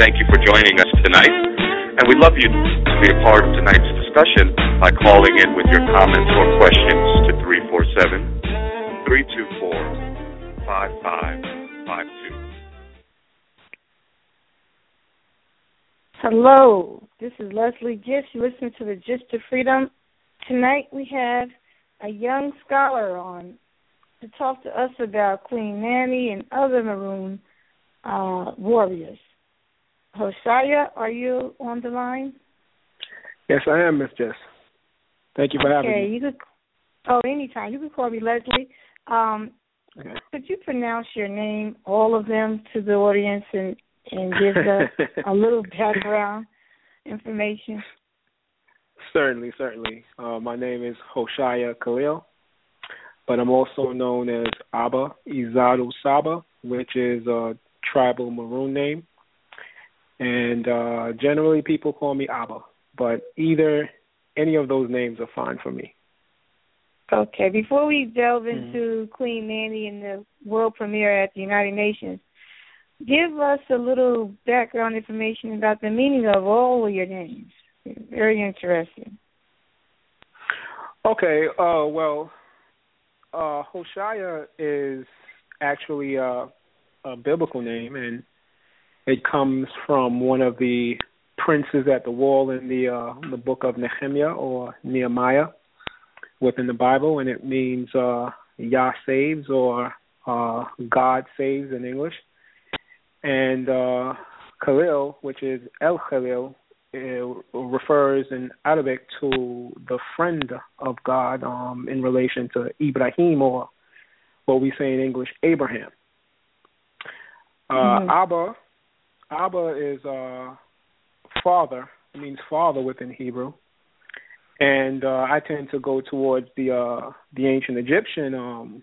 Thank you for joining us tonight, and we'd love you to be a part of tonight's discussion by calling in with your comments or questions to 347 324 5552. Hello, this is Leslie Gist. You listen to the Gist of Freedom. Tonight we have a young scholar on to talk to us about Queen Nanny and other Maroon uh, warriors. Hosea, are you on the line? Yes, I am, Miss Gist. Thank you for having me. okay, me. you could. Oh, anytime. You can call me Leslie. Um, Okay. could you pronounce your name, all of them, to the audience and and give us a little background information? Certainly, certainly. Uh, my name is Hoshaiah Khalil, but I'm also known as Abba Izadu Saba, which is a tribal maroon name. And uh, generally, people call me Abba, but either any of those names are fine for me. Okay, before we delve into Queen Nanny and the world premiere at the United Nations, give us a little background information about the meaning of all of your names. Very interesting. Okay, uh, well, uh, Hoshea is actually a, a biblical name, and it comes from one of the princes at the wall in the uh, the book of Nehemiah or Nehemiah within the Bible, and it means uh, Yah saves or uh, God saves in English. And uh, Khalil, which is El Khalil, refers in Arabic to the friend of God um, in relation to Ibrahim or what we say in English, Abraham. Uh, Mhm. Abba, Abba is uh, father. It means father within Hebrew, and uh, I tend to go towards the uh, the ancient Egyptian um,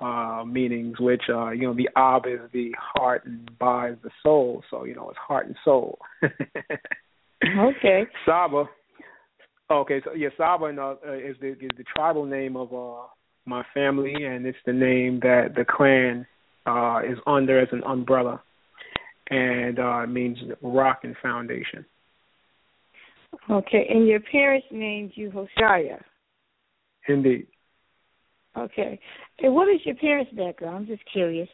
uh, meanings, which uh, you know the Ab is the heart and Ba is the soul. So you know it's heart and soul. Okay. Saba. Okay, so yeah, Saba uh, is the is the tribal name of uh, my family, and it's the name that the clan uh, is under as an umbrella, and uh, it means rock and foundation. Okay, and your parents named you Hosea. Indeed. Okay. And what is your parents' background? I'm just curious.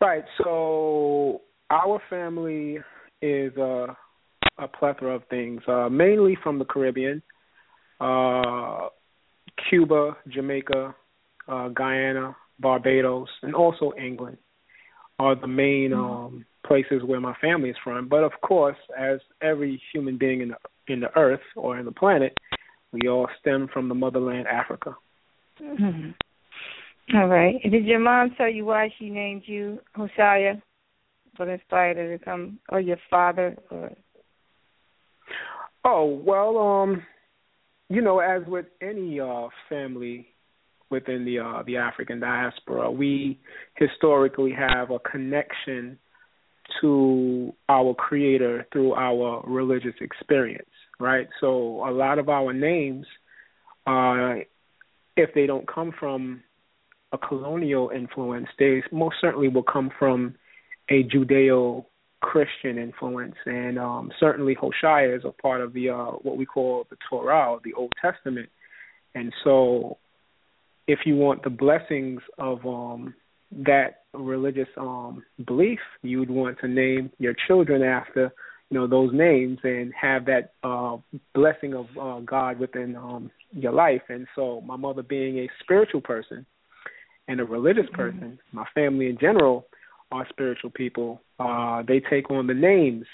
Right. So our family is uh, a plethora of things, uh, mainly from the Caribbean, uh, Cuba, Jamaica, uh, Guyana, Barbados, and also England are the main um, places where my family is from. But of course, as every human being in the in the earth or in the planet, we all stem from the motherland, Africa. Mhm. All right. Did your mom tell you why she named you Hosea? What inspired her to come, or your father, or Oh well, um, you know, as with any uh, family within the uh, the African diaspora, we historically have a connection to our Creator through our religious experience, right? So a lot of our names, uh, if they don't come from a colonial influence, they most certainly will come from a Judeo Christian influence, and um, certainly Hoshea is a part of the uh, what we call the Torah, the Old Testament. And so, if you want the blessings of um, that religious um, belief, you would want to name your children after you know those names and have that uh, blessing of uh, God within um, your life. And so, my mother being a spiritual person and a religious mm-hmm. person, mm-hmm. my family in general are spiritual people. Uh, they take on the names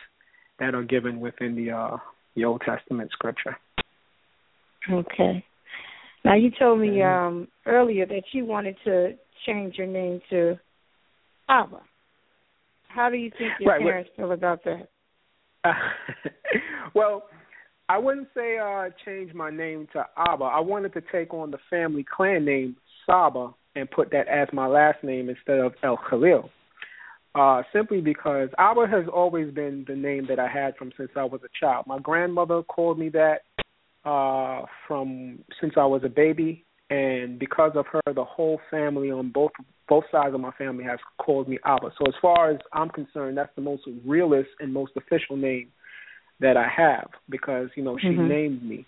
that are given within the uh, the Old Testament scripture. Okay. Now you told me um, earlier that you wanted to change your name to Abba. How do you think your right, parents feel about that? Uh, well, I wouldn't say uh change my name to Abba. I wanted to take on the family clan name Saba and put that as my last name instead of El Khalil. Uh, simply because Abba has always been the name that I had from since I was a child. My grandmother called me that uh, from since I was a baby, and because of her, the whole family on both both sides of my family has called me Abba. So as far as I'm concerned, that's the most realist and most official name that I have because you know she mm-hmm. named me.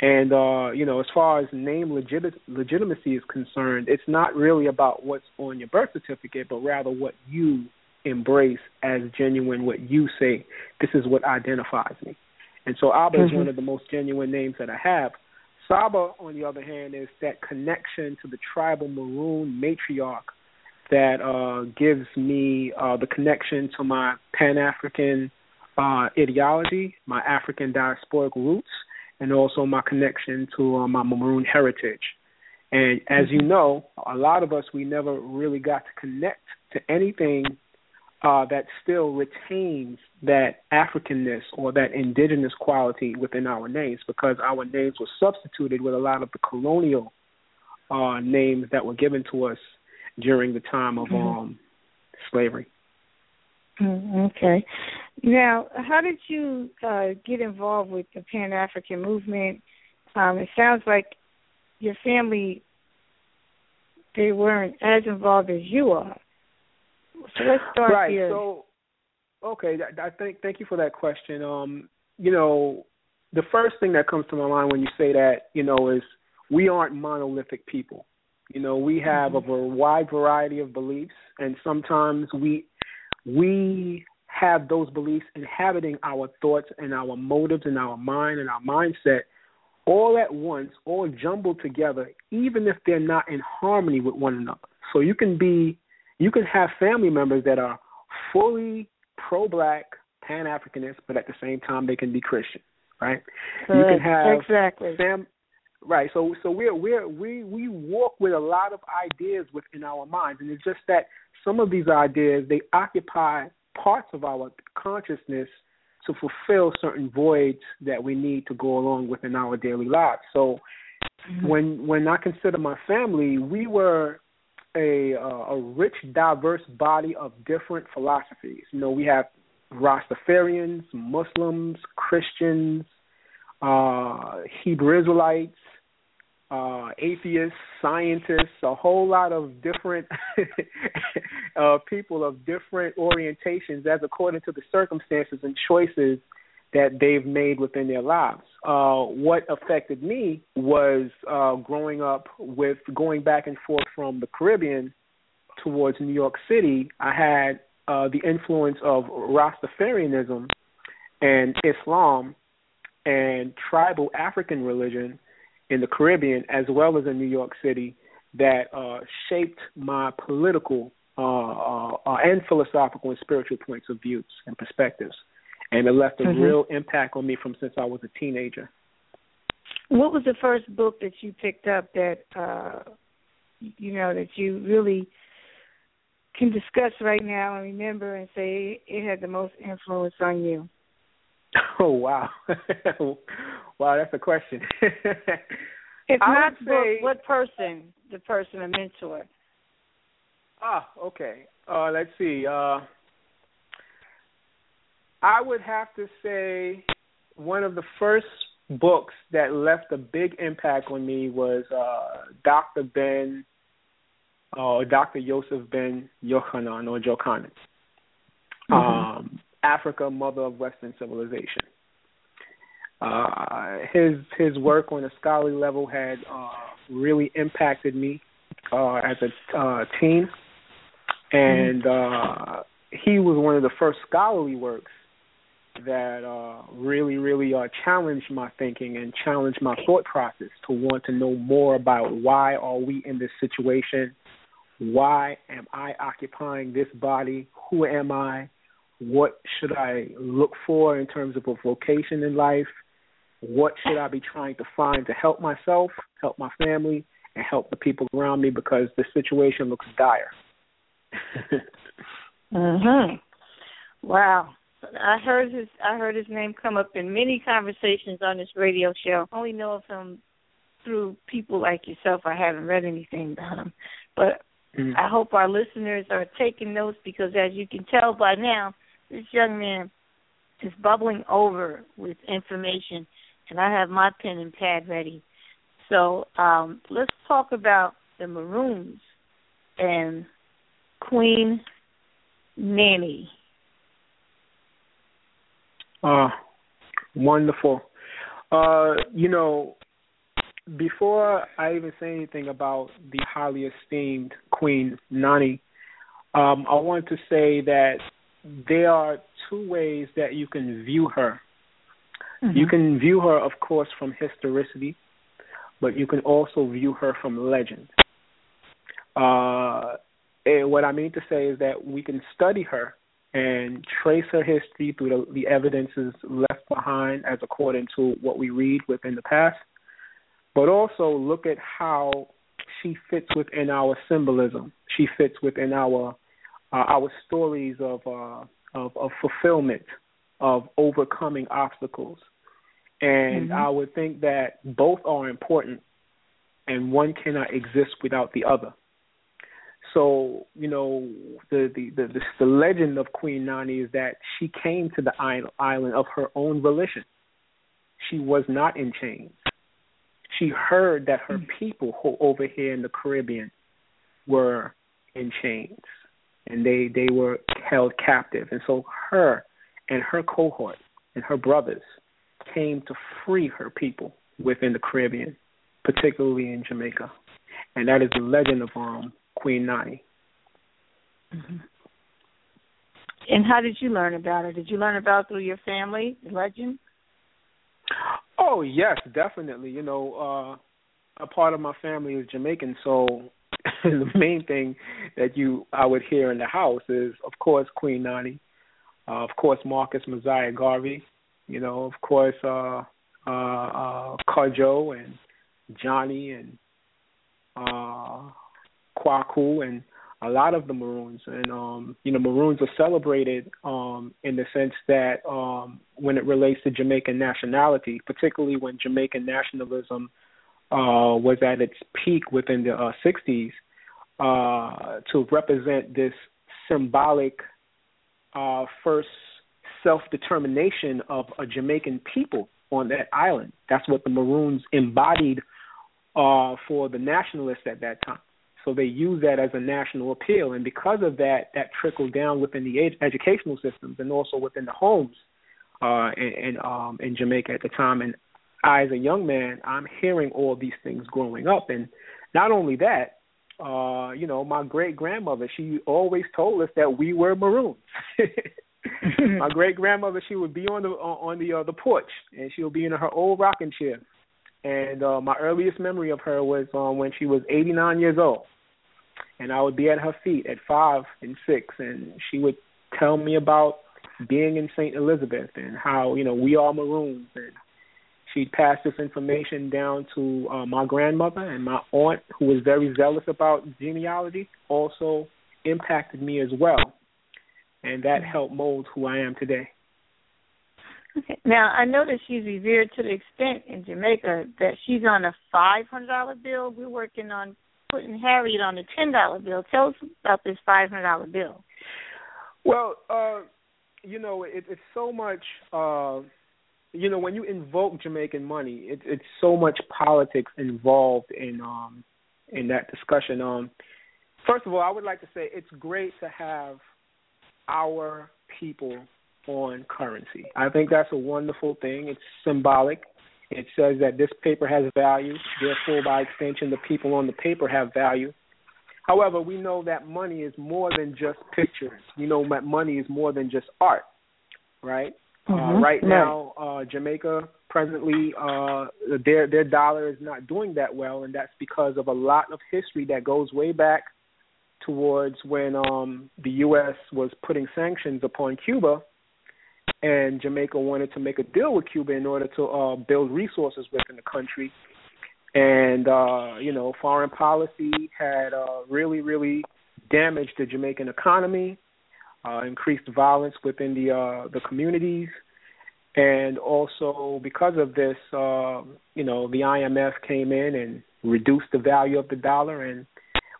And uh, you know, as far as name legit- legitimacy is concerned, it's not really about what's on your birth certificate, but rather what you embrace as genuine. What you say, this is what identifies me. And so Abba mm-hmm. is one of the most genuine names that I have. Saba, on the other hand, is that connection to the tribal maroon matriarch that uh, gives me uh, the connection to my Pan African uh, ideology, my African diasporic roots, and also my connection to uh, my maroon heritage. And as you mm-hmm. know, a lot of us, we never really got to connect to anything uh, that still retains that Africanness or that indigenous quality within our names because our names were substituted with a lot of the colonial uh, names that were given to us during the time of mm-hmm. um, slavery. Mm, okay. Now, how did you uh, get involved with the Pan African movement? Um, it sounds like your family they weren't as involved as you are. So let's start right, here. So, okay, I think thank you for that question. Um, you know, the first thing that comes to my mind when you say that, you know, is we aren't monolithic people. You know, we have mm-hmm. a wide variety of beliefs, and sometimes we we have those beliefs inhabiting our thoughts and our motives and our mind and our mindset all at once, all jumbled together, even if they're not in harmony with one another. So you can be you can have family members that are fully pro-black, pan-Africanist, but at the same time they can be Christian, right? Correct. You can have exactly. Fam- right. So so we're we're we we walk with a lot of ideas within our minds, and it's just that some of these ideas they occupy parts of our consciousness to fulfill certain voids that we need to go along within our daily lives. So mm-hmm. when when I consider my family, we were a uh, a rich, diverse body of different philosophies. You know, we have Rastafarians, Muslims, Christians, uh, Hebrew Israelites, uh, atheists, scientists, a whole lot of different uh, people of different orientations as according to the circumstances and choices that they've made within their lives. Uh, what affected me was uh, growing up with going back and forth from the Caribbean towards New York City. I had uh, the influence of Rastafarianism and Islam and tribal African religion in the Caribbean as well as in New York City that uh, shaped my political uh, uh, and philosophical and spiritual points of views and perspectives and it left a mm-hmm. real impact on me from since I was a teenager. What was the first book that you picked up that uh you know that you really can discuss right now and remember and say it had the most influence on you? Oh wow, wow, that's a question. if I not book, say, what person? The person, a mentor. Ah, okay. Uh, let's see. Uh, I would have to say one of the first books that left a big impact on me was uh, Dr. Ben or uh, Dr. Joseph Ben Yochanan or Jochanan. Mm-hmm. Um, Africa, mother of Western civilization. Uh, his his work on a scholarly level had uh, really impacted me uh, as a uh, teen, and uh, he was one of the first scholarly works that uh, really, really uh, challenged my thinking and challenged my thought process to want to know more about why are we in this situation, why am I occupying this body, who am I, what should I look for in terms of a vocation in life, what should I be trying to find to help myself, help my family, and help the people around me because the situation looks dire. mhm. Wow. I heard his I heard his name come up in many conversations on this radio show. I only know of him through people like yourself. I haven't read anything about him. But mm-hmm. I hope our listeners are taking notes because as you can tell by now, this young man is bubbling over with information and I have my pen and pad ready. So um, let's talk about the Maroons and Queen Nanny. Uh, wonderful. Uh, you know, before I even say anything about the highly esteemed Queen Nanny, um, I want to say that there are two ways that you can view her. Mm-hmm. You can view her, of course, from historicity, but you can also view her from legend. Uh, and what I mean to say is that we can study her and trace her history through the, the evidences left behind as according to what we read within the past, but also look at how she fits within our symbolism. She fits within our uh, our stories of, uh, of of fulfillment, of overcoming obstacles, and mm-hmm. I would think that both are important, and one cannot exist without the other. So you know the the the, the, legend of Queen Nanny is that she came to the island of her own volition. She was not in chains. She heard that her people over here in the Caribbean were in chains and they they were held captive, and so her and her cohort and her brothers came to free her people within the Caribbean, particularly in Jamaica, and that is the legend of um Queen Nanny. Mm-hmm. And how did you learn about her? Did you learn about it through your family, the legend? Oh yes, definitely. You know, uh a part of my family is Jamaican, so the main thing that you I would hear in the house is of course Queen Nanny, uh, of course Marcus Mosiah Garvey, you know, of course uh uh uh Cudjoe and Johnny and uh Kwaku and a lot of the Maroons and um you know Maroons are celebrated um in the sense that um when it relates to Jamaican nationality, particularly when Jamaican nationalism uh was at its peak within the uh 60s uh to represent this symbolic uh first self-determination of a Jamaican people on that island. That's what the Maroons embodied uh for the nationalists at that time. So they use that as a national appeal, and because of that, that trickled down within the ed- educational systems and also within the homes uh, in, um, in Jamaica at the time. And I, as a young man, I'm hearing all these things growing up, and not only that, uh, you know, my great grandmother, she always told us that we were maroons. my great grandmother, she would be on the on the uh, the porch, and she would be in her old rocking chair. And uh, my earliest memory of her was um, when she was 89 years old and I would be at her feet at five and six, and she would tell me about being in Saint Elizabeth and how you know we are Maroons, and she'd pass this information down to uh, my grandmother and my aunt, who was very zealous about genealogy, also impacted me as well, and that helped mold who I am today. Okay. Now I know that she's revered to the extent in Jamaica that she's on a five hundred dollar bill. We're working on putting Harriet on a ten dollar bill. Tell us about this five hundred dollar bill. Well, uh, you know, it, it's so much. Uh, you know, when you invoke Jamaican money, it, it's so much politics involved in um, in that discussion. Um, first of all, I would like to say it's great to have our people on currency. I think that's a wonderful thing. It's symbolic. It says that this paper has value, therefore, by extension, the people on the paper have value. However, we know that money is more than just pictures. We know that money is more than just art, right? Mm-hmm. Uh, right now, uh, Jamaica presently uh, their their dollar is not doing that well, and that's because of a lot of history that goes way back towards when um, the U.S. was putting sanctions upon Cuba, and Jamaica wanted to make a deal with Cuba in order to uh, build resources within the country. And uh, you know, foreign policy had uh, really, really damaged the Jamaican economy, uh, increased violence within the uh, the communities, and also because of this, uh, you know, the IMF came in and reduced the value of the dollar. And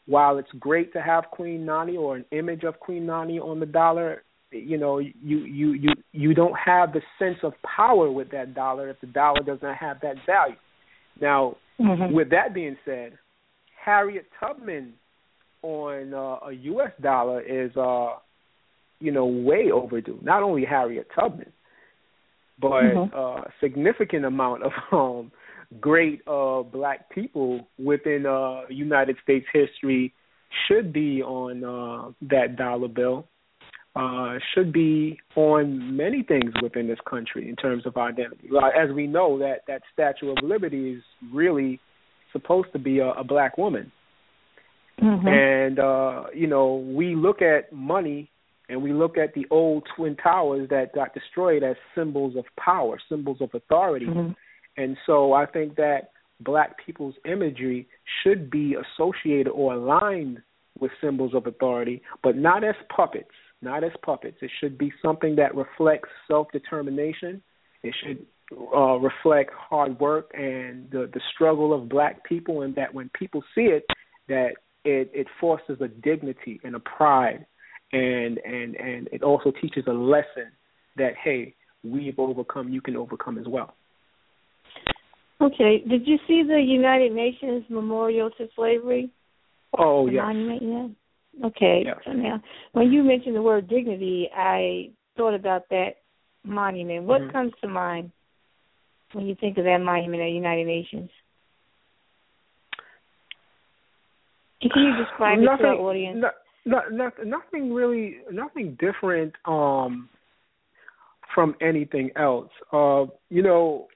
while it's great to have Queen Nanny or an image of Queen Nanny on the dollar, you know, you you you you don't have the sense of power with that dollar if the dollar does not have that value. Now, Mhm. with that being said, Harriet Tubman on uh, a U.S. dollar is, uh, you know, way overdue. Not only Harriet Tubman, but Mhm. a significant amount of um, great uh, black people within uh, United States history should be on uh, that dollar bill. Uh, should be on many things within this country in terms of identity. As we know, that that Statue of Liberty is really supposed to be a, a black woman, Mhm. and uh, you know we look at money and we look at the old twin towers that got destroyed as symbols of power, symbols of authority. Mhm. And so I think that black people's imagery should be associated or aligned with symbols of authority, but not as puppets, not as puppets. It should be something that reflects self-determination. It should uh, reflect hard work and the the struggle of black people, and that when people see it, that it it fosters a dignity and a pride, and and and it also teaches a lesson that hey, we've overcome, you can overcome as well. Okay. Did you see the United Nations Memorial to Slavery? Oh yes. monument yeah. Okay. Yes. So now, when you mentioned the word dignity, I thought about that monument. What Mhm. comes to mind when you think of that monument at the United Nations? Can you describe it to our audience? No, no, no, nothing really, nothing different um, from anything else. Uh, you know,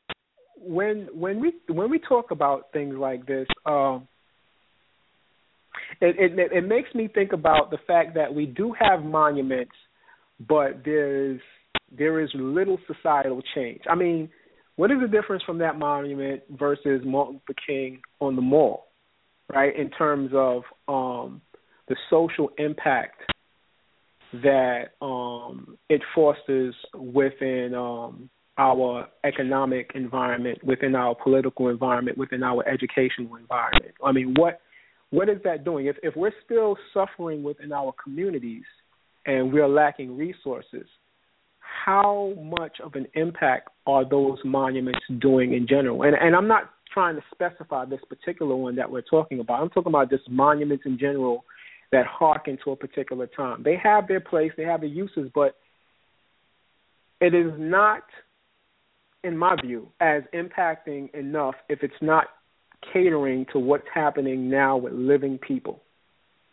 when when we when we talk about things like this, um, it, it it makes me think about the fact that we do have monuments, but there's there is little societal change. I mean, what is the difference from that monument versus Martin Luther King on the mall, right? In terms of um, the social impact that um, it fosters within um, our economic environment, within our political environment, within our educational environment. I mean, what what is that doing? If if we're still suffering within our communities and we're lacking resources, how much of an impact are those monuments doing in general? And and I'm not trying to specify this particular one that we're talking about. I'm talking about just monuments in general that harken to a particular time. They have their place, they have their uses, but it is not, in my view, as impacting enough if it's not catering to what's happening now with living people,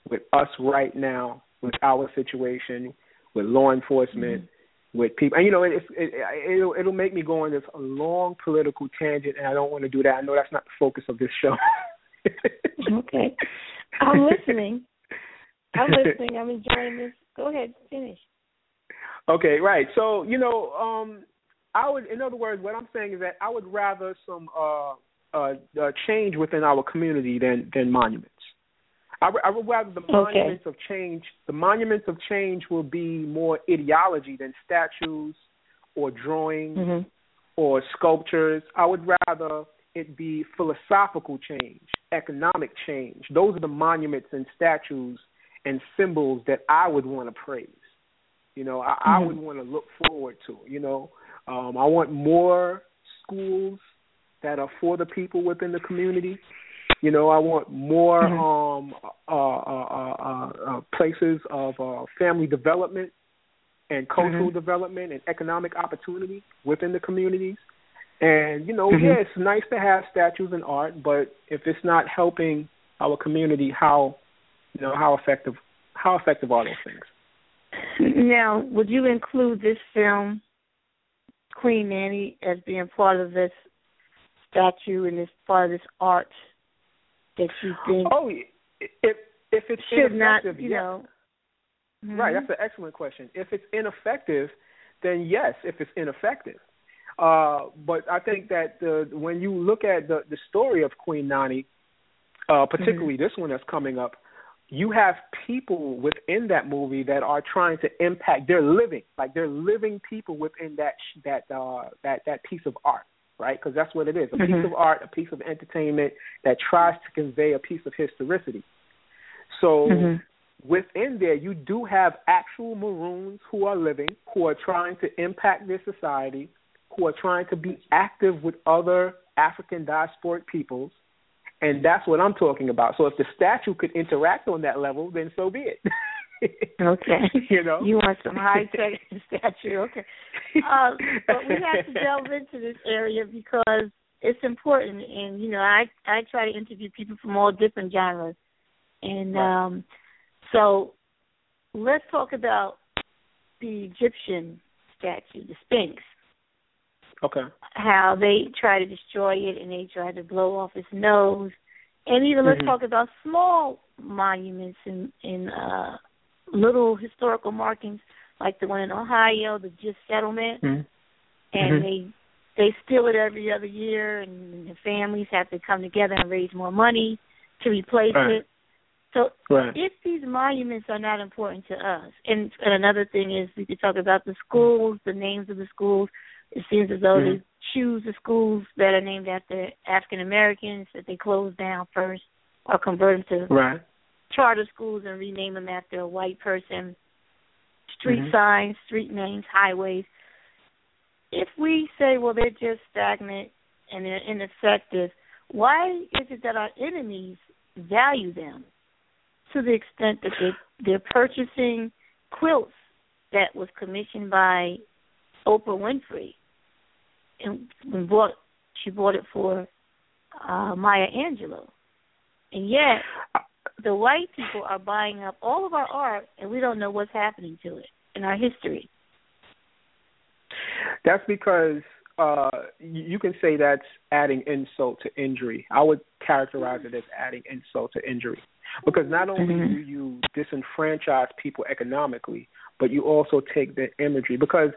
with us right now, with our situation, with law enforcement, mm-hmm. with people. And you know, it, it, it, it'll it'll make me go on this long political tangent, and I don't want to do that. I know that's not the focus of this show. okay, I'm listening. I'm listening. I'm enjoying this. Go ahead, finish. Okay, right. So you know, um, I would, in other words, what I'm saying is that I would rather some uh, uh, uh, change within our community than than monuments. I, I would rather the monuments of change. The monuments of change will be more ideology than statues or drawings mm-hmm. or sculptures. I would rather it be philosophical change, economic change. Those are the monuments and statues and symbols that I would want to praise. You know, I, mm-hmm. I would want to look forward to. You know, um, I want more schools that are for the people within the community. You know, I want more mm-hmm. um, uh, uh, uh, uh, places of uh, family development. and cultural Mhm. development and economic opportunity within the communities. And you know, Mhm. yeah, it's nice to have statues and art, but if it's not helping our community, how you know how effective how effective are those things? Now, would you include this film, Queen Nanny, as being part of this statue and this part of this art that you think Oh, if if it's should not, ineffective, you yes. know? Right, Mhm. that's an excellent question. If it's ineffective, then yes, if it's ineffective. Uh, but I think that the when you look at the the story of Queen Nanny, uh, particularly this one that's coming up, you have people within that movie that are trying to impact. They're living, like they're living people within that that uh, that that piece of art, right? Because that's what it is—a piece Mhm. of art, a piece of entertainment that tries to convey a piece of historicity. So Mhm. within there you do have actual maroons who are living who are trying to impact their society who are trying to be active with other african diasporic peoples and that's what i'm talking about so if the statue could interact on that level then so be it Okay. you know You want some high tech statue, okay. Uh, but we have to delve into this area because it's important and you know, I I try to interview people from all different genres. And Right. um so let's talk about the Egyptian statue, the Sphinx. okay How they try to destroy it and they try to blow off its nose. And even let's Mhm. talk about small monuments and in uh little historical markings like the one in Ohio, the Just Settlement, Mhm. and Mhm. they they steal it every other year, and the families have to come together and raise more money to replace Right. it. So right if these monuments are not important to us, and, and another thing is we could talk about the schools, the names of the schools. It seems as though Mhm. they choose the schools that are named after African Americans that they close down first or convert them to right charter schools and rename them after a white person. Street Mhm. signs, street names, highways. If we say, well, they're just stagnant and they're ineffective, why is it that our enemies value them to the extent that they they're purchasing quilts that was commissioned by Oprah Winfrey and and bought she bought it for uh Maya Angelou. And yet the white people are buying up all of our art and we don't know what's happening to it in our history. That's because uh, you you can say that's adding insult to injury. I would characterize it as adding insult to injury because not only Mhm. do you disenfranchise people economically, but you also take their imagery. Because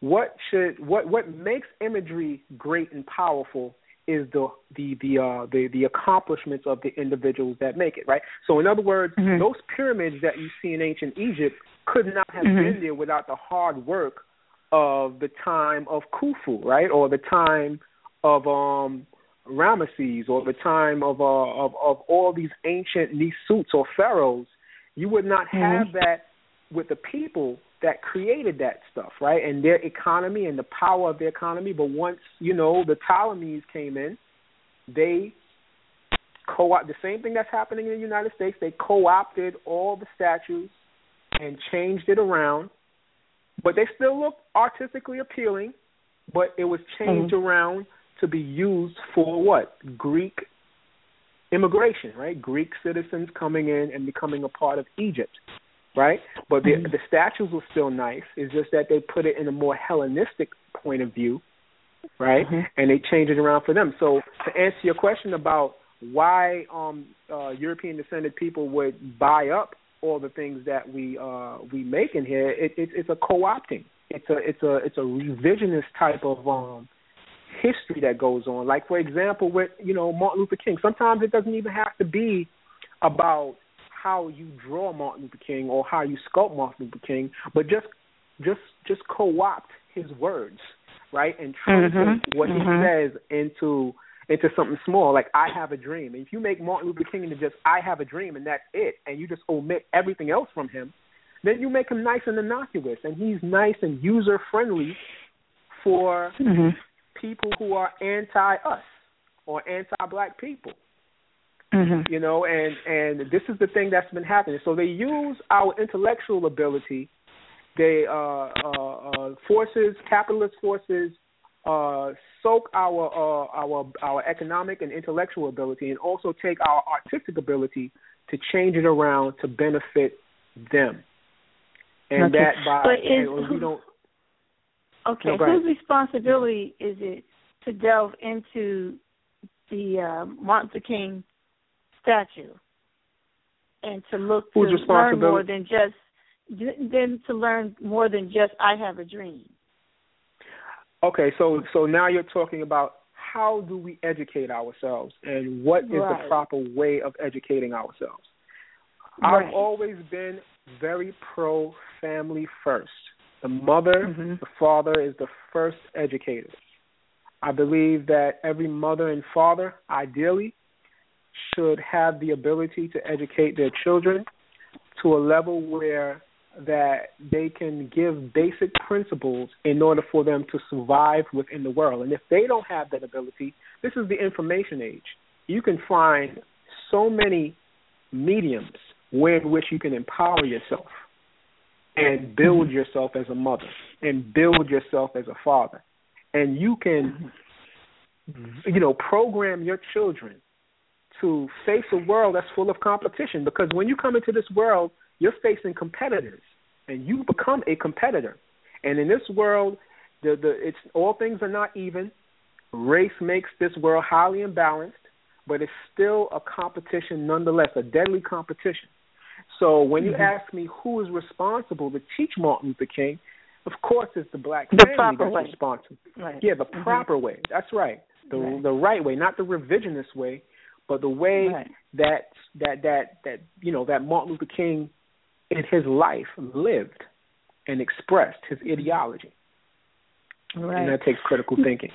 what should what what makes imagery great and powerful is the the the uh the the accomplishments of the individuals that make it right so in other words Mhm. those pyramids that you see in ancient egypt could not have Mhm. been there without the hard work of the time of Khufu, right, or the time of um Ramesses, or the time of uh of of all these ancient Nisuts or pharaohs. You would not have that with the people that created that stuff, right, and their economy and the power of their economy. But once you know the Ptolemies came in, they co-opt the same thing that's happening in the United States. They co-opted all the statues and changed it around but they still look artistically appealing. But it was mm-hmm. changed around to be used for what Greek immigration, right? Greek citizens coming in and becoming a part of Egypt, right? But the the statues were still nice. It's just that they put it in a more Hellenistic point of view, right? And they changed it around for them. So to answer your question about why um uh European descended people would buy up all the things that we uh we make in here it, it it's a co-opting it's a it's a it's a revisionist type of um history that goes on like for example with you know Martin Luther King sometimes it doesn't even have to be about how you draw Martin Luther King or how you sculpt Martin Luther King but just just just co-opt his words right and translate Mhm, what mhm. he says into into something small like I have a dream. And if you make Martin Luther King into just I have a dream and that's it, and you just omit everything else from him, then you make him nice and innocuous, and he's nice and user friendly for Mhm. people who are anti us or anti black people. Mhm. You know, and and this is the thing that's been happening. So they use our intellectual ability they uh, uh, uh, forces, capitalist forces, uh, soak our uh, our our economic and intellectual ability, and also take our artistic ability to change it around to benefit them. And Okay. that by But is- and we don't. Okay, No, whose responsibility is it to delve into the uh, Martin Luther King statue and to look to learn more than just than to learn more than just I have a dream? Okay, so so now you're talking about how do we educate ourselves and what is Right. the proper way of educating ourselves. Right. I've always been very pro family first. The mother, Mhm. the father is the first educator. I believe that every mother and father, ideally, should have the ability to educate their children to a level where that they can give basic principles in order for them to survive within the world. And if they don't have that ability, this is the information age. You can find so many mediums where in which you can empower yourself and build mm-hmm. yourself as a mother and build yourself as a father. And you can mm-hmm. you know, program your children to face a world that's full of competition because when you come into this world, you're facing competitors and you become a competitor. And in this world, the the it's all things are not even. Race makes this world highly imbalanced, but it's still a competition nonetheless, a deadly competition. So when you ask me who is responsible to teach Martin Luther King, of course it's the black The family that's way. responsible. Right. Yeah, the Mhm. proper way. That's right. The Right. the right way, not the revisionist way, but the way Right. that that that that you know that Martin Luther King in his life lived and expressed his ideology. Right. And that takes critical thinking.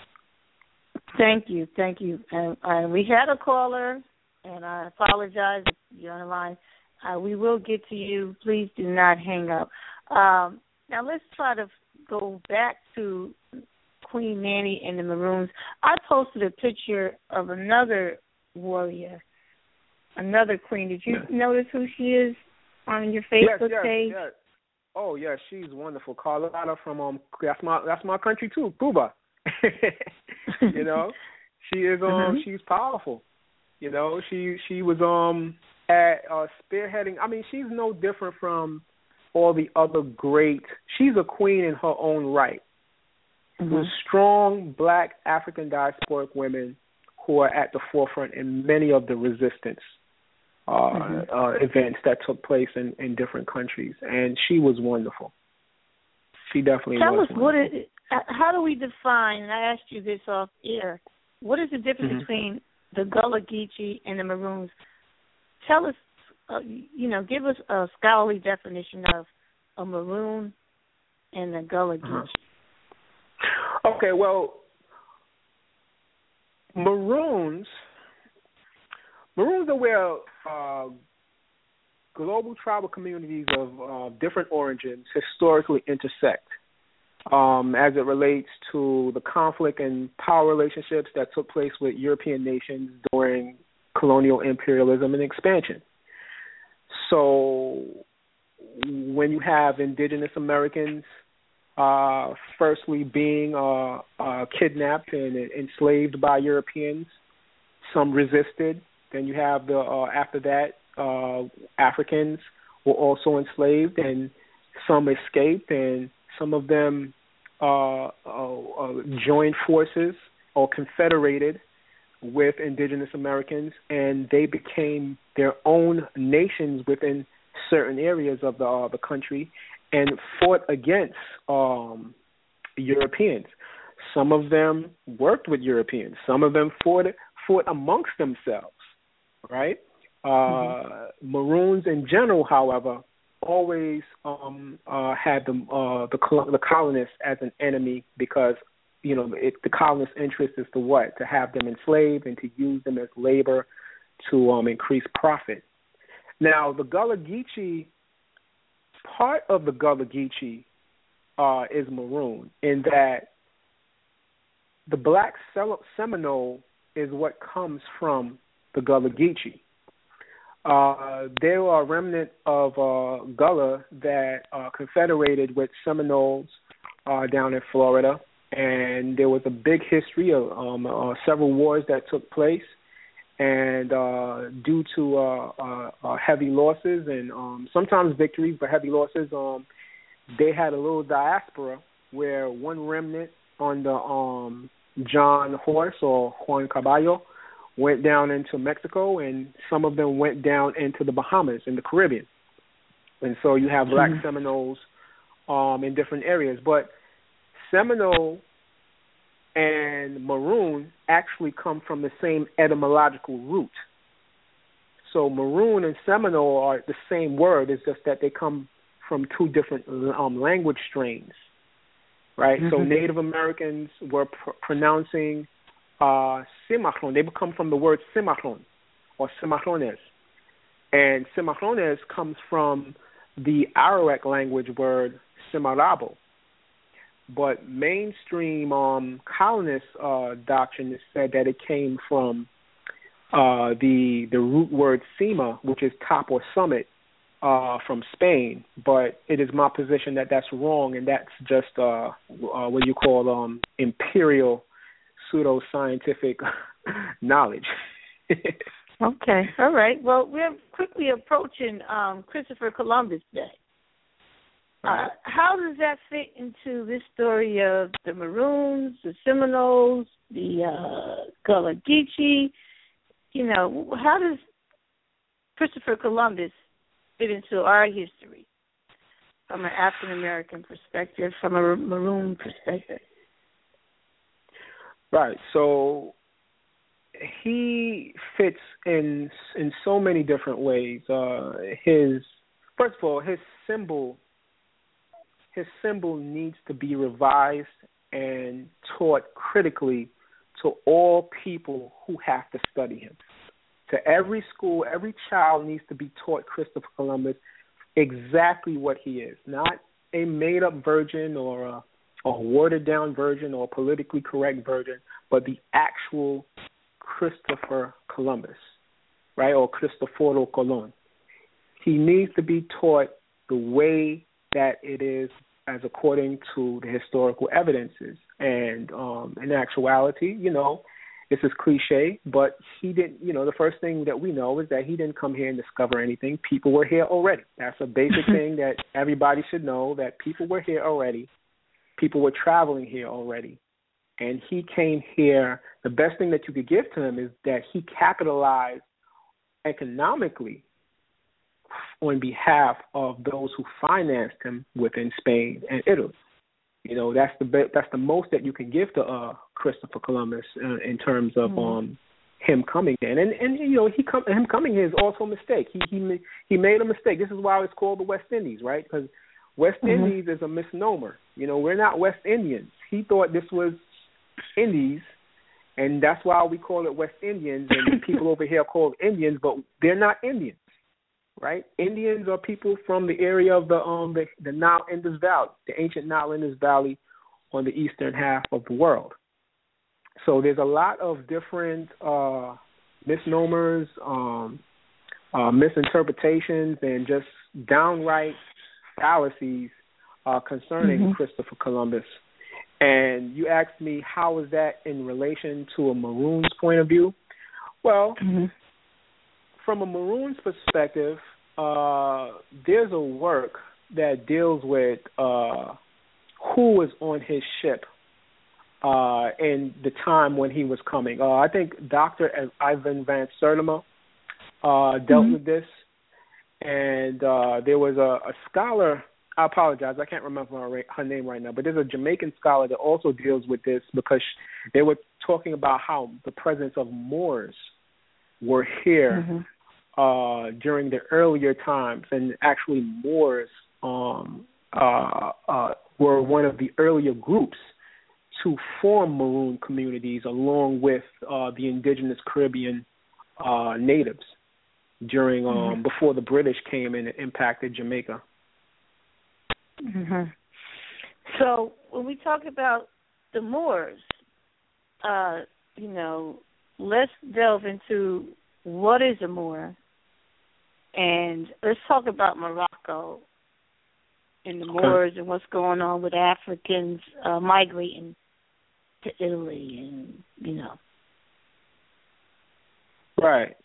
Thank you, thank you. And, and we had a caller, and I apologize if you're on the line. Uh, we will get to you. Please do not hang up. Um, now let's try to go back to Queen Nanny and the Maroons. I posted a picture of another warrior, another queen. Did you Yeah. notice who she is on your Facebook yes, page? yes. Oh yeah, she's wonderful. Carlota from um that's my that's my country too, Cuba. you know, she is um Mhm. she's powerful. You know, she she was um at uh spearheading. I mean, she's no different from all the other great. She's a queen in her own right. Mhm. With strong black African diasporic women who are at the forefront in many of the resistance uh, Mhm. uh, events that took place in, in different countries, and she was wonderful. She definitely Tell was. us what it. uh, How do we define? And I asked you this off air. What is the difference Mhm. between the Gullah Geechee and the Maroons? Tell us. Uh, you know, give us a scholarly definition of a Maroon and the Gullah Uh-huh. Geechee. Okay, well, Maroons. Maroons are where uh, global tribal communities of uh, different origins historically intersect, um, as it relates to the conflict and power relationships that took place with European nations during colonial imperialism and expansion. So, when you have indigenous Americans uh, firstly being uh, uh, kidnapped and enslaved by Europeans. Some resisted. Then you have the uh, after that uh, Africans were also enslaved, and some escaped, and some of them uh, uh, uh, joined forces or confederated with indigenous Americans, and they became their own nations within certain areas of the uh, the country and fought against um Europeans. Some of them worked with Europeans. Some of them fought fought amongst themselves, right? Uh Mm-hmm. Maroons in general, however, always um uh had the uh the col- the colonists as an enemy because you know it, the colonists' interest is to what to have them enslaved and to use them as labor to um increase profit. Now the Gullah Geechee part of the Gullah Geechee uh, is maroon in that the black Seminole is what comes from the Gullah Geechee. uh, they are a remnant of uh, Gullah that uh, confederated with Seminoles uh, down in Florida, and there was a big history of um, uh, several wars that took place. And uh, due to uh, uh, uh, heavy losses and um, sometimes victories, but heavy losses, um, they had a little diaspora where one remnant on the um, John Horse or Juan Caballo went down into Mexico, and some of them went down into the Bahamas in the Caribbean. And so you have black mm-hmm. Seminoles um, in different areas, but Seminole and Maroon actually come from the same etymological root. So Maroon and Seminole are the same word. It's just that they come from two different um, language strains, right? Mm-hmm. So Native Americans were pr- pronouncing uh, Cimarron. They come from the word Cimarron or Cimarrones. And Cimarrones comes from the Arawak language word Cimarabo. But mainstream um, colonist uh, doctrine said that it came from uh, the the root word cima, which is top or summit, uh, from Spain. But it is my position that that's wrong, and that's just uh, uh, what you call um, imperial pseudo scientific knowledge. okay, all right. Well, we're quickly approaching um, Christopher Columbus Day. Uh, how does that fit into this story of the Maroons, the Seminoles, the uh, Gullah Geechee? You know, how does Christopher Columbus fit into our history from an African American perspective, from a Maroon perspective? Right. So he fits in in so many different ways. Uh, his first of all, his symbol his symbol needs to be revised and taught critically to all people who have to study him. To every school, every child needs to be taught Christopher Columbus exactly what he is, not a made up version or a a watered down version or a politically correct version, but the actual Christopher Columbus, right, or Cristoforo Colon. He needs to be taught the way that it is as according to the historical evidences. And um, in actuality, you know, this is cliche, but he didn't, you know, the first thing that we know is that he didn't come here and discover anything. People were here already. That's a basic thing that everybody should know that people were here already people were traveling here already. And he came here. The best thing that you could give to him is that he capitalized economically on behalf of those who financed him within Spain and Italy. You know, that's the be- that's the most that you can give to uh, Christopher Columbus uh, in terms of mm-hmm. um, him coming in. And and you know, he come him coming here is also a mistake. He he he made a mistake. This is why it's called the West Indies, right? Because West mm-hmm. Indies is a misnomer. You know, we're not West Indians. He thought this was Indies, and that's why we call it West Indians, and people over here call it Indians, but they're not Indians, right? Indians are people from the area of the um the, the Nile Indus Valley, the ancient Nile Indus Valley, on the eastern half of the world. So there's a lot of different uh, misnomers, um, uh, misinterpretations, and just downright fallacies uh, concerning mm-hmm. Christopher Columbus. And you asked me how is that in relation to a Maroon's point of view? Well, mm-hmm. From a Maroon's perspective, uh, there's a work that deals with uh, who was on his ship uh, in the time when he was coming. Uh, I think Dr. Ivan Van Sertima uh, dealt mm-hmm. with this and uh, there was a, a scholar. I apologize, I can't remember her, her name right now, but there's a Jamaican scholar that also deals with this because they were talking about how the presence of Moors were here mm-hmm. Uh, during the earlier times, and actually Moors um, uh, uh, were one of the earlier groups to form maroon communities along with uh, the indigenous Caribbean uh, natives during um mm-hmm. before the British came and impacted Jamaica. Mhm. So when we talk about the Moors, uh, you know, let's delve into what is a Moor and let's talk about Morocco and the Okay. Moors and what's going on with Africans uh, migrating to Italy and you know. Right.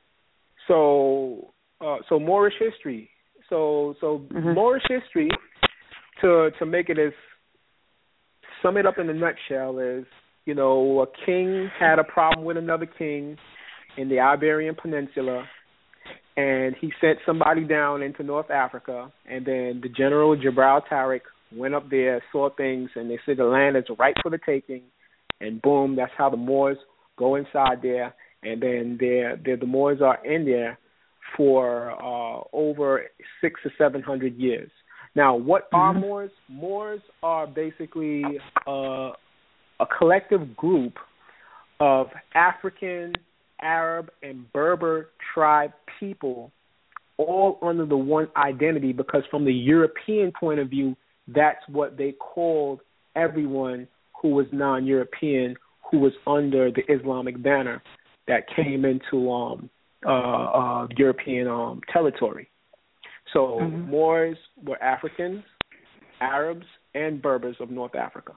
So, uh, so Moorish history. So, so Mhm. Moorish history. To to make it as sum it up in a nutshell is, you know, a king had a problem with another king in the Iberian Peninsula, and he sent somebody down into North Africa, and then the general Jabral Tariq went up there, saw things, and they said the land is ripe for the taking, and boom, that's how the Moors go inside there, and then they're, they're, the Moors are in there for uh, over six or seven hundred years. Now, what are Mhm. Moors? Moors are basically uh, a collective group of African, Arab, and Berber tribe people, all under the one identity. Because from the European point of view, that's what they called everyone who was non-European, who was under the Islamic banner that came into um, uh, uh, European um, territory. So Mhm. Moors were Africans, Arabs, and Berbers of North Africa.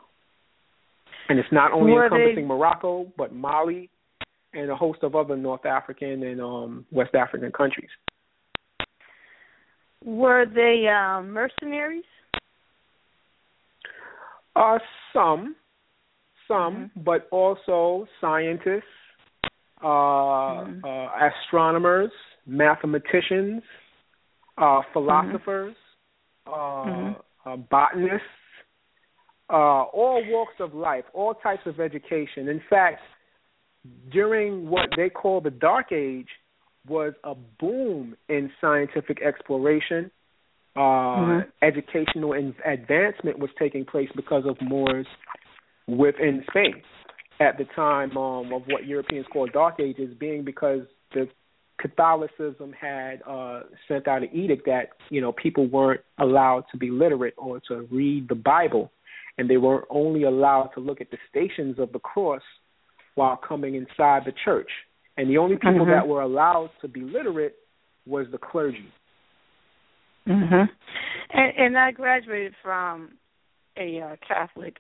And it's not only Were they- encompassing Morocco, but Mali and a host of other North African and um, West African countries. Were they um, mercenaries? Uh, some, some, but also scientists, uh, Mhm. uh, astronomers, mathematicians, uh, philosophers, uh, Mhm. uh, botanists, uh, all walks of life, all types of education. In fact, during what they call the Dark Age, was a boom in scientific exploration. Uh, Mhm. Educational in- advancement was taking place because of Moors within Spain at the time um, of what Europeans call Dark Ages, being because the Catholicism had uh, sent out an edict that you know people weren't allowed to be literate or to read the Bible, and they were only allowed to look at the stations of the cross while coming inside the church. And the only people Mhm. that were allowed to be literate was the clergy. Mhm. And, and I graduated from a uh, Catholic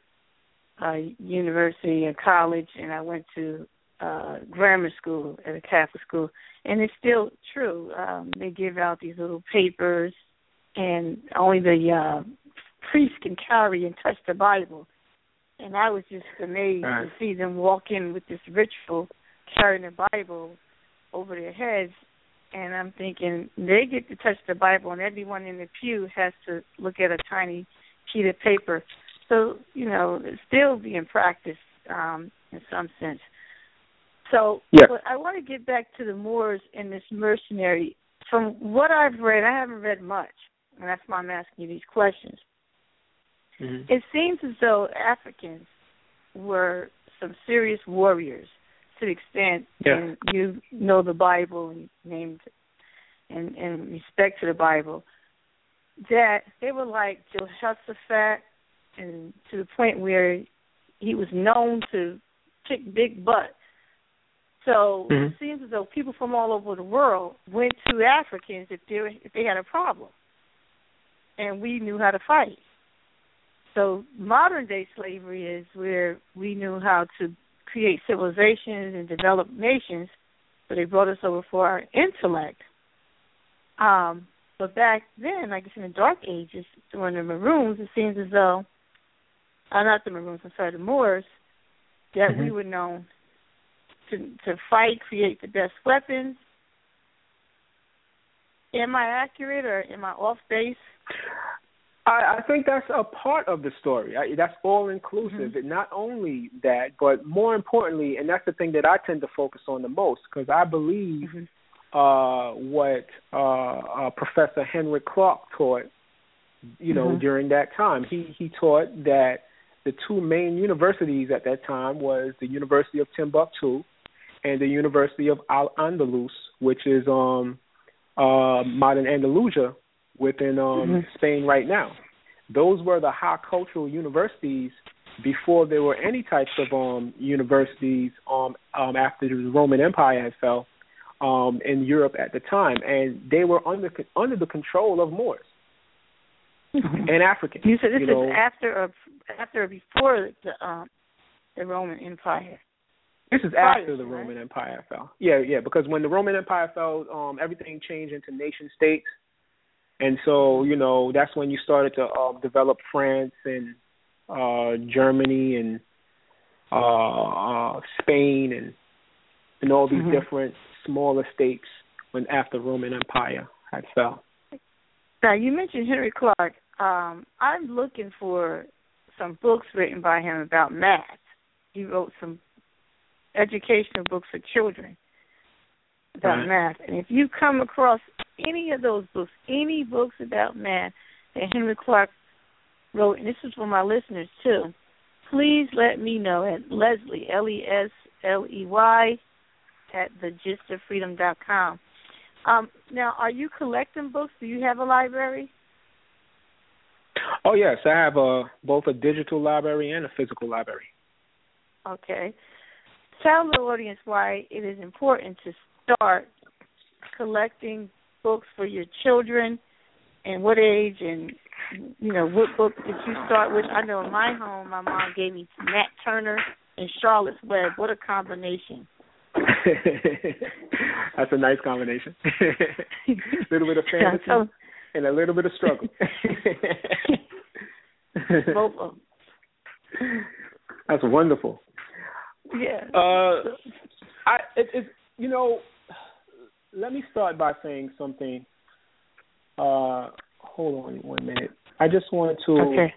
uh, university and college, and I went to uh, grammar school at a Catholic school, and it's still true. Um, they give out these little papers, and only the uh, priest can carry and touch the Bible. And I was just amazed Right. to see them walk in with this ritual, carrying the Bible over their heads, and I'm thinking they get to touch the Bible, and everyone in the pew has to look at a tiny sheet of paper. So you know, it's still being practiced um, in some sense. So, Yes. but I want to get back to the Moors and this mercenary. From what I've read, I haven't read much, and that's why I'm asking you these questions. It seems as though Africans were some serious warriors to the extent, Yes. and you know the Bible and named and and respect to the Bible, that they were like Jehoshaphat, and to the point where he was known to kick big butt. So Mhm. it seems as though people from all over the world went to Africans if they if they had a problem, and we knew how to fight. So modern day slavery is where we knew how to create civilizations and develop nations, so they brought us over for our intellect. Um, but back then, I guess in the Dark Ages, during the Maroons, it seems as though, uh, not the Maroons, I'm sorry, the Moors, that we Mhm. were known to to fight, create the best weapons. Am I accurate or am I off base? I, I think that's a part of the story. I, that's all inclusive. And not only that, but more importantly, and that's the thing that I tend to focus on the most, because I believe Mhm. uh, what uh, uh, Professor Henrik Clarke taught, you know, Mhm. during that time. He he taught that the two main universities at that time was the University of Timbuktu and the University of Al Andalus, which is um uh modern Andalusia within um Mhm. Spain right now. Those were the high cultural universities before there were any types of um universities um um after the Roman Empire had fell um, in Europe at the time, and they were under under the control of Moors and Africans. You said this you is after or after or before the um the Roman Empire. This is after the? Roman Empire fell. Yeah, yeah, because when the Roman Empire fell, um, everything changed into nation states, and so you know that's when you started to uh, develop France and uh, Germany and uh, uh, Spain and and all these Mhm. different smaller states when after Roman Empire had fell. Now you mentioned Henrik Clarke. Um, I'm looking for some books written by him about math. He wrote some educational books for children about Right. math. And if you come across any of those books, any books about math that Henrik Clarke wrote, and this is for my listeners too, please let me know at Leslie L E S L E Y at thegistofreedom.com. Um, now, are you collecting books? Do you have a library? Oh yes, I have a both a digital library and a physical library. Okay. Tell the audience why it is important to start collecting books for your children and what age and you know what book did you start with? I know in my home my mom gave me Nat Turner and Charlotte's Web. What a combination. That's a nice combination. a little bit of fantasy So, and a little bit of struggle. both of them. That's wonderful. Yeah. Uh, I it, it you know, let me start by saying something. Uh, hold on one minute. I just wanted to. okay.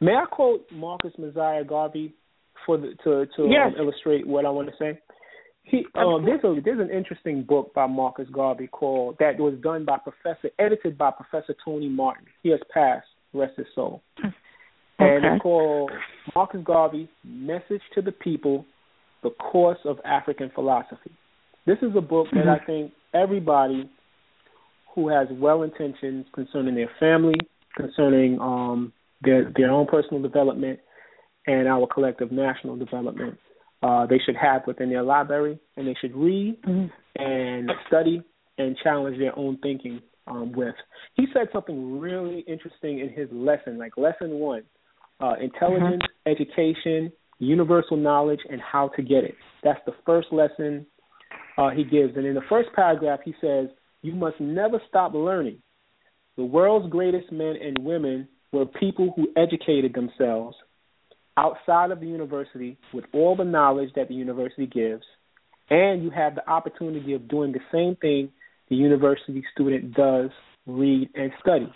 May I quote Marcus Mosiah Garvey for the, to to um, illustrate what I want to say? He um, there's a there's an interesting book by Marcus Garvey called that was done by Professor edited by Professor Tony Martin. He has passed, rest his soul. And Okay. it's called Marcus Garvey, Message to the People, The Course of African Philosophy. This is a book that I think everybody who has well intentions concerning their family, concerning um, their their own personal development and our collective national development, uh, they should have within their library and they should read Mhm. and study and challenge their own thinking um, with. He said something really interesting in his lesson, like lesson one uh, intelligence, education, universal knowledge, and how to get it. That's the first lesson uh, he gives. And in the first paragraph, he says, You must never stop learning. The world's greatest men and women were people who educated themselves outside of the university with all the knowledge that the university gives, and you have the opportunity of doing the same thing the university student does read and study.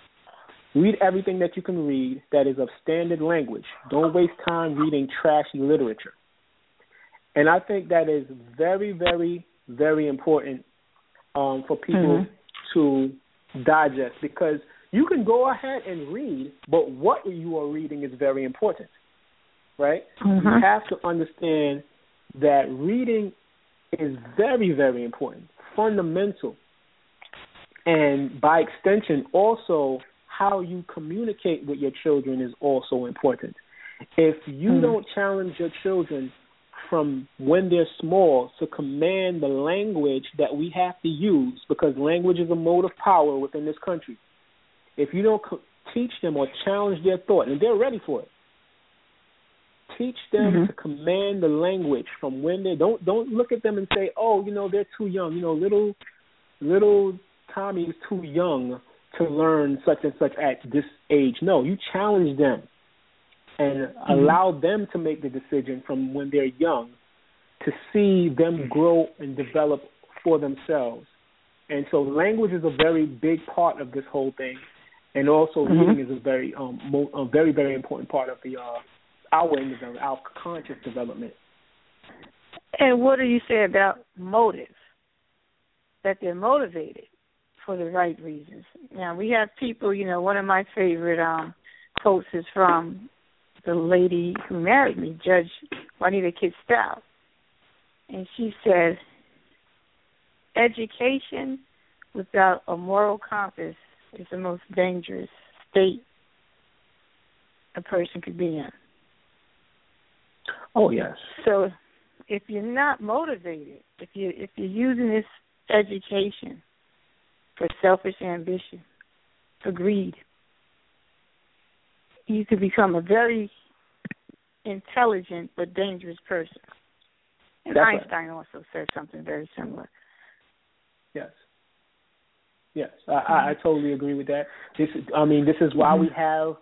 Read everything that you can read that is of standard language. Don't waste time reading trashy literature. And I think that is very, very, very important um, for people to digest because you can go ahead and read, but what you are reading is very important, right? You Mhm. have to understand that reading is very, very important, fundamental. And by extension, also how you communicate with your children is also important. If you Mhm. don't challenge your children from when they're small to command the language that we have to use, because language is a mode of power within this country. If you don't co- teach them or challenge their thought, and they're ready for it, teach them Mhm. to command the language from when they don't don't look at them and say, oh, you know, they're too young. You know, little little Tommy is too young to learn such and such at this age. No, you challenge them and allow them to make the decision from when they're young to see them grow and develop for themselves. And so language is a very big part of this whole thing. And also Mhm. reading is a very um mo- a very very important part of the uh our development, our conscious development. And what do you say about motive? That they're motivated for the right reasons. Now we have people, you know, one of my favorite um quotes is from the lady who married me, Judge Juanita Kidd Stout. And she said, Education without a moral compass is the most dangerous state a person could be in. Oh yes. So if you're not motivated, if you if you're using this education for selfish ambition, for greed, you could become a very intelligent but dangerous person. And That's right. Einstein also said something very similar. Yes. Yes, I, I, I totally agree with that. This, I mean, this is why mm-hmm. we have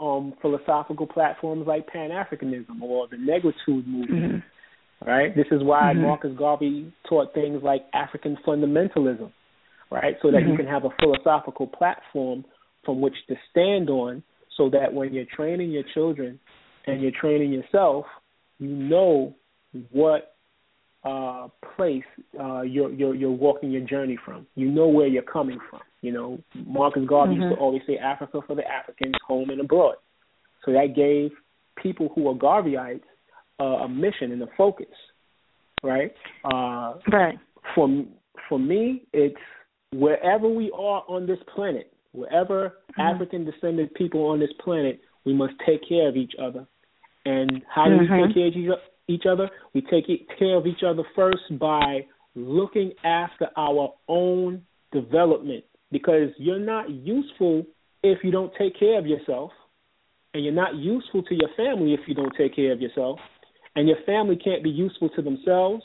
um, philosophical platforms like Pan Africanism or the Negritude movement, mm-hmm. right? This is why mm-hmm. Marcus Garvey taught things like African fundamentalism, right? So that you can have a philosophical platform from which to stand on, so that when you're training your children and you're training yourself, you know what uh, place uh, you're, you're you're walking your journey from. You know where you're coming from. You know, Marcus Garvey used to always say, "Africa for the Africans, home and abroad." So that gave people who are Garveyites uh, a mission and a focus, right? Uh, Right. for for me, it's wherever we are on this planet, wherever mm-hmm. African descended people on this planet, we must take care of each other. And how do we Mhm. take care of each- each other? We take care of each other first by looking after our own development, because you're not useful if you don't take care of yourself, and you're not useful to your family if you don't take care of yourself, and your family can't be useful to themselves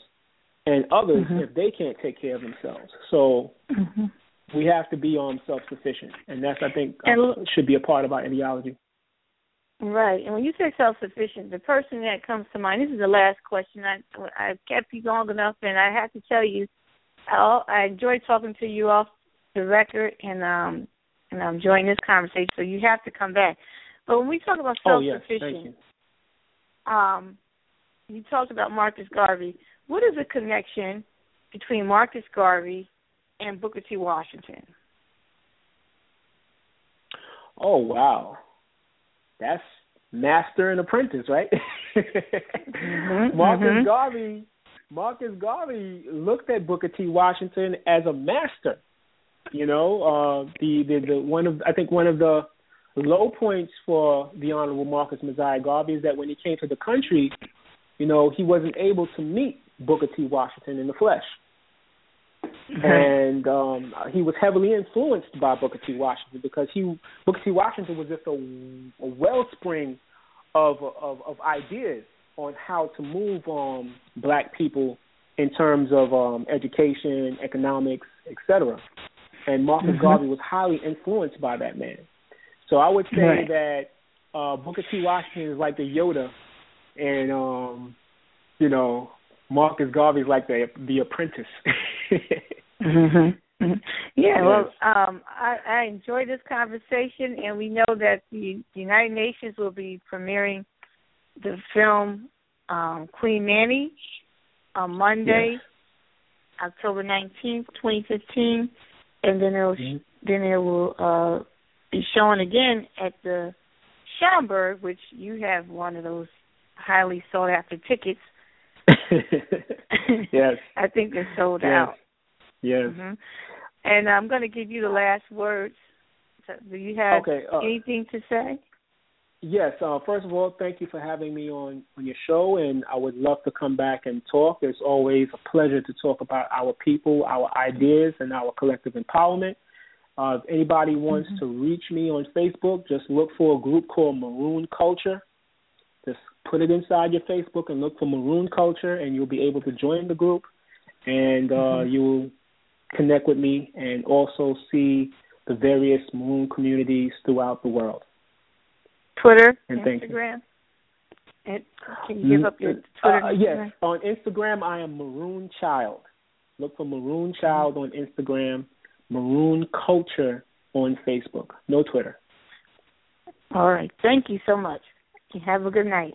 and others mm-hmm. if they can't take care of themselves. So mm-hmm. We have to be um self sufficient, and that's I think uh, should be a part of our ideology. Right. And when you say self sufficient, the person that comes to mind, this is the last question. I I kept you long enough and I have to tell you I I enjoyed talking to you off the record and um and I'm enjoying this conversation, so you have to come back. But when we talk about Oh self yes, thank sufficient, um you talked about Marcus Garvey. What is the connection between Marcus Garvey and Booker T. Washington? Oh wow, that's master and apprentice, right? Mhm, Marcus mhm. Garvey, Marcus Garvey looked at Booker T. Washington as a master. You know, uh, the, the the one of I think one of the low points for the Honorable Marcus Mosiah Garvey is that when he came to the country, you know, he wasn't able to meet Booker T. Washington in the flesh. And um, he was heavily influenced by Booker T. Washington because he Booker T. Washington was just a, a wellspring of, of of ideas on how to move um, black people in terms of um, education, economics, etc. And Marcus Garvey was highly influenced by that man. So I would say Right. that uh, Booker T. Washington is like the Yoda, and um, you know Marcus Garvey is like the the apprentice. Mm-hmm. Yeah, Yes. well, um, I, I enjoyed this conversation, and we know that the United Nations will be premiering the film um, Queen Nanny on Monday, October nineteenth, twenty fifteen, and then it'll Mhm. then it will uh, be shown again at the Schomburg, which you have one of those highly sought after tickets. yes. I think they're sold Yes. out. Yes. hmm And I'm going to give you the last words. Do you have Okay. Uh, anything to say? Yes. Uh, first of all, thank you for having me on on your show, and I would love to come back and talk. It's always a pleasure to talk about our people, our ideas, and our collective empowerment. Uh, if anybody wants to reach me on Facebook, just look for a group called Maroon Culture. Put it inside your Facebook and look for Maroon Culture, and you'll be able to join the group, and uh, you'll connect with me and also see the various Maroon communities throughout the world. Twitter, And. Instagram. And can you give up your Twitter? Uh, yes, on Instagram I am Maroon Child. Look for Maroon Child on Instagram. Maroon Culture on Facebook. No Twitter. All right. Thank you so much. Have a good night.